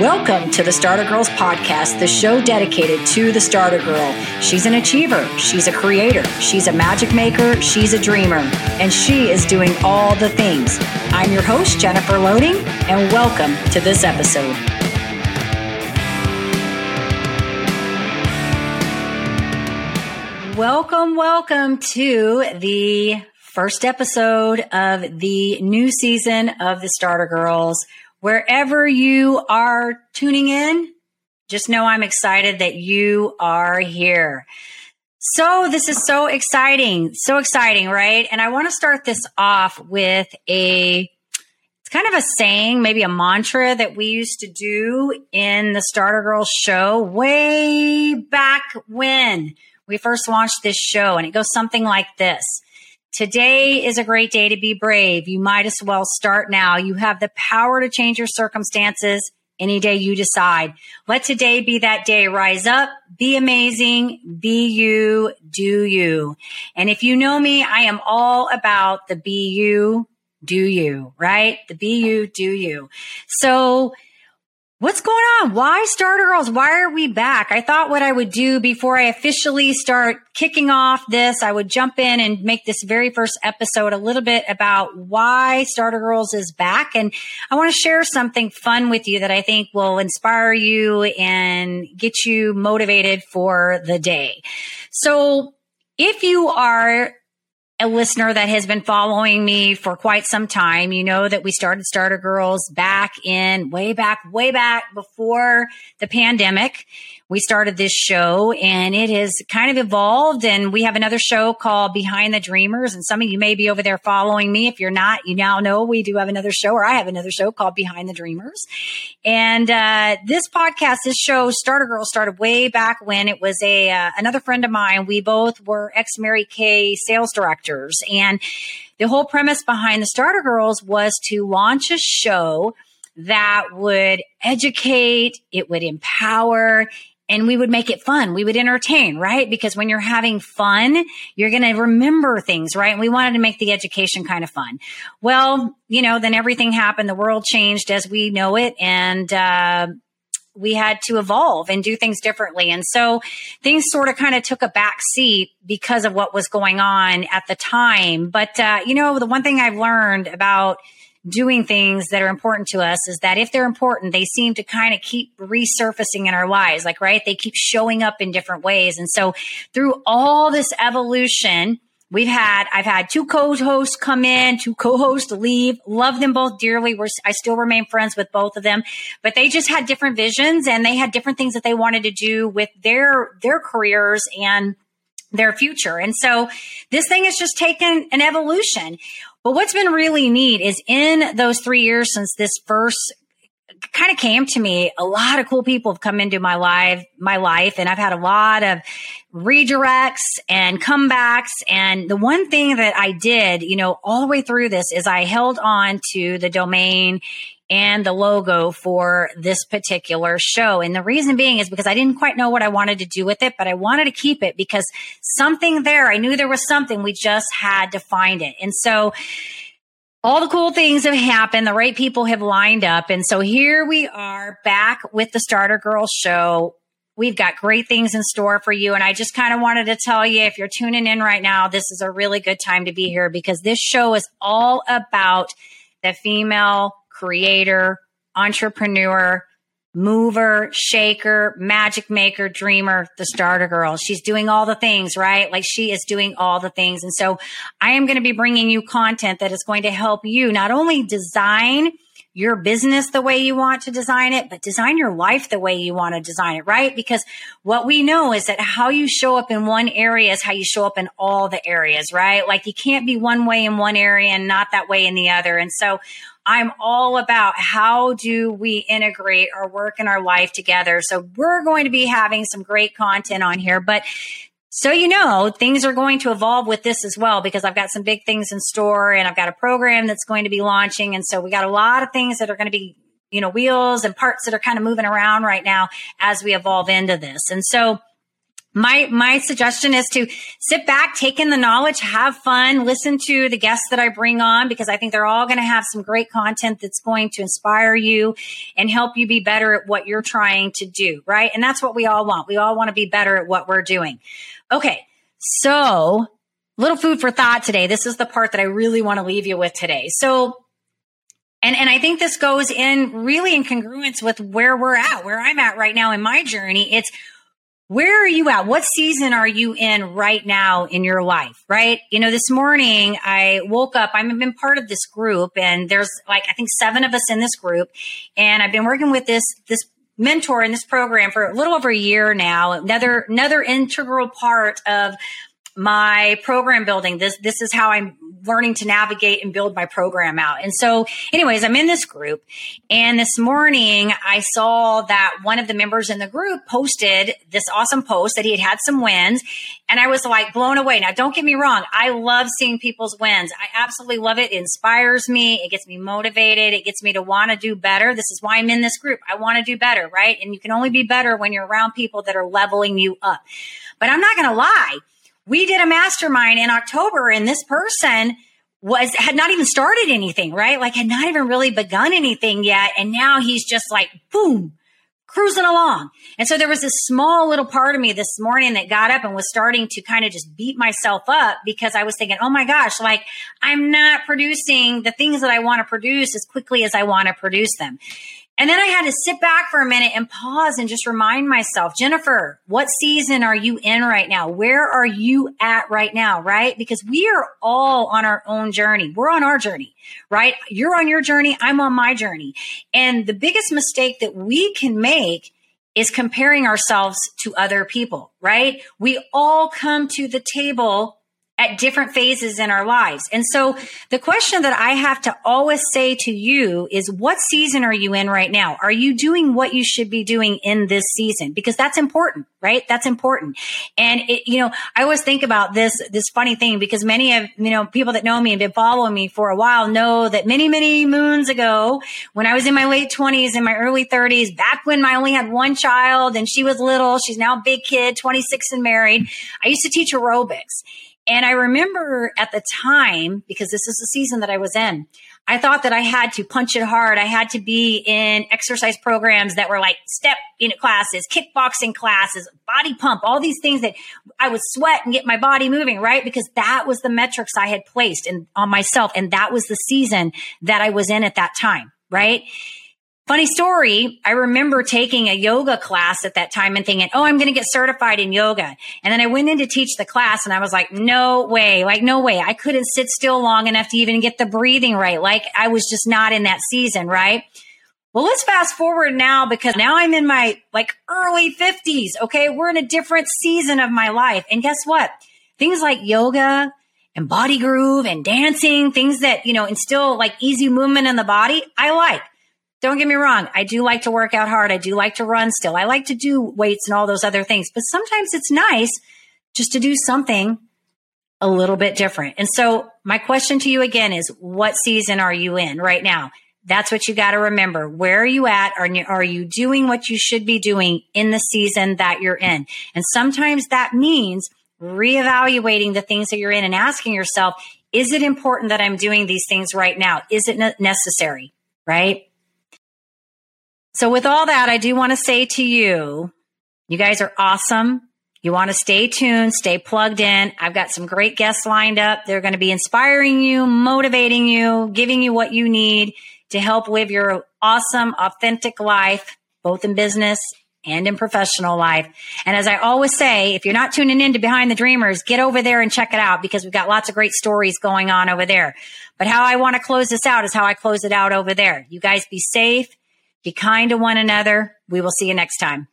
Welcome to the Starter Girlz Podcast, the show dedicated to the Starter Girl. She's an achiever, she's a creator, she's a magic maker, she's a dreamer, and she is doing all the things. I'm your host, Jennifer Loading, and welcome to this episode. Welcome, welcome to the first episode of the new season of the Starter Girlz. Wherever you are tuning in, just know I'm excited that you are here. So this is so exciting, so exciting, right? And I want to start this off with a it's kind of a saying, maybe a mantra that we used to do in the Starter Girlz show way back when we first launched this show. And it goes something like this. Today is a great day to be brave. You might as well start now. You have the power to change your circumstances any day you decide. Let today be that day. Rise up, be amazing, be you, do you. And if you know me, I am all about the be you, do you, right? The be you, do you. So What's going on? Why Starter Girlz? Why are we back? I thought what I would do before I officially start kicking off this, I would jump in and make this very first episode a little bit about why Starter Girlz is back. And I want to share something fun with you that I think will inspire you and get you motivated for the day. So if you are a listener that has been following me for quite some time, you know that we started Starter Girlz back in way back, way back before the pandemic we started this show and it has kind of evolved. And we have another show called Behind the Dreamers. And some of you may be over there following me. If you're not, you now know we do have another show, or I have another show called Behind the Dreamers. And uh, this podcast, this show, Starter Girl, started way back when it was a uh, another friend of mine. We both were ex Mary Kay sales directors, and the whole premise behind the Starter Girlz was to launch a show that would educate, it would empower, and we would make it fun. We would entertain, right? Because when you're having fun, you're going to remember things, right? And we wanted to make the education kind of fun. Well, you know, then everything happened. The world changed as we know it. And, uh, we had to evolve and do things differently. And so things sort of kind of took a back seat because of what was going on at the time. But, uh, you know, the one thing I've learned about doing things that are important to us is that if they're important, they seem to kind of keep resurfacing in our lives. Like, right? They keep showing up in different ways. And so through all this evolution, we've had, I've had two co-hosts come in, two co-hosts leave, love them both dearly. We're, I still remain friends with both of them, but they just had different visions and they had different things that they wanted to do with their, their careers and their future. And so this thing has just taken an evolution. But what's been really neat is in those three years since this first kind of came to me, a lot of cool people have come into my life, my life, and I've had a lot of redirects and comebacks. And the one thing that I did, you know, all the way through this is I held on to the domain and the logo for this particular show. And the reason being is because I didn't quite know what I wanted to do with it, but I wanted to keep it because something there, I knew there was something. We just had to find it. And so, all the cool things have happened. The right people have lined up. And so here we are back with the Starter Girl show. We've got great things in store for you. And I just kind of wanted to tell you if you're tuning in right now, this is a really good time to be here because this show is all about the female creator, entrepreneur, mover, shaker, magic maker, dreamer, the starter girl. She's doing all the things, right? Like she is doing all the things. And so I am going to be bringing you content that is going to help you not only design your business the way you want to design it, but design your life the way you want to design it, right? Because what we know is that how you show up in one area is how you show up in all the areas, right? Like you can't be one way in one area and not that way in the other. And so I'm all about how do we integrate our work and our life together. So we're going to be having some great content on here, but so you know, things are going to evolve with this as well because I've got some big things in store and I've got a program that's going to be launching. And so we got a lot of things that are going to be, you know, wheels and parts that are kind of moving around right now as we evolve into this. And so my my suggestion is to sit back, take in the knowledge, have fun, listen to the guests that I bring on because I think they're all going to have some great content that's going to inspire you and help you be better at what you're trying to do, right? And that's what we all want. We all want to be better at what we're doing. Okay. So, little food for thought today. This is the part that I really want to leave you with today. So, and, and I think this goes in really in congruence with where we're at, where I'm at right now in my journey. It's where are you at? What season are you in right now in your life? Right? You know, this morning I woke up. I've been part of this group and there's like, I think seven of us in this group. And I've been working with this, this mentor in this program for a little over a year now. Another, another integral part of my program building. This, this is how I'm learning to navigate and build my program out. And so, anyways, I'm in this group. And this morning, I saw that one of the members in the group posted this awesome post that he had had some wins. And I was like blown away. Now, don't get me wrong. I love seeing people's wins. I absolutely love it. It inspires me. It gets me motivated. It gets me to want to do better. This is why I'm in this group. I want to do better, right? And you can only be better when you're around people that are leveling you up. But I'm not going to lie we did a mastermind in October and this person was had not even started anything, right? Like had not even really begun anything yet. And now he's just like, boom, cruising along. And so there was this small little part of me this morning that got up and was starting to kind of just beat myself up because I was thinking, oh my gosh, like I'm not producing the things that I want to produce as quickly as I want to produce them. And then I had to sit back for a minute and pause and just remind myself, Jennifer, what season are you in right now? Where are you at right now? Right? Because we are all on our own journey. We're on our journey, right? You're on your journey. I'm on my journey. And the biggest mistake that we can make is comparing ourselves to other people, right? We all come to the table at different phases in our lives. And so the question that I have to always say to you is what season are you in right now? Are you doing what you should be doing in this season? Because that's important, right? That's important. And it, you know, I always think about this, this funny thing because many of, you know, people that know me and been following me for a while know that many, many moons ago, when I was in my late twenties and my early thirties, back when I only had one child and she was little, she's now a big kid, 26 and married, I used to teach aerobics. And I remember at the time, because this is the season that I was in, I thought that I had to punch it hard. I had to be in exercise programs that were like step in classes, kickboxing classes, body pump, all these things that I would sweat and get my body moving, right? Because that was the metrics I had placed in, on myself. And that was the season that I was in at that time, right? Funny story. I remember taking a yoga class at that time and thinking, Oh, I'm going to get certified in yoga. And then I went in to teach the class and I was like, no way, like no way. I couldn't sit still long enough to even get the breathing right. Like I was just not in that season. Right. Well, let's fast forward now because now I'm in my like early fifties. Okay. We're in a different season of my life. And guess what? Things like yoga and body groove and dancing, things that, you know, instill like easy movement in the body. I like. Don't get me wrong. I do like to work out hard. I do like to run still. I like to do weights and all those other things, but sometimes it's nice just to do something a little bit different. And so my question to you again is what season are you in right now? That's what you got to remember. Where are you at? Are you, are you doing what you should be doing in the season that you're in? And sometimes that means reevaluating the things that you're in and asking yourself, is it important that I'm doing these things right now? Is it necessary? Right? So with all that, I do want to say to you, you guys are awesome. You want to stay tuned, stay plugged in. I've got some great guests lined up. They're going to be inspiring you, motivating you, giving you what you need to help live your awesome, authentic life, both in business and in professional life. And as I always say, if you're not tuning in to Behind the Dreamers, get over there and check it out because we've got lots of great stories going on over there. But how I want to close this out is how I close it out over there. You guys be safe be kind to one another. We will see you next time.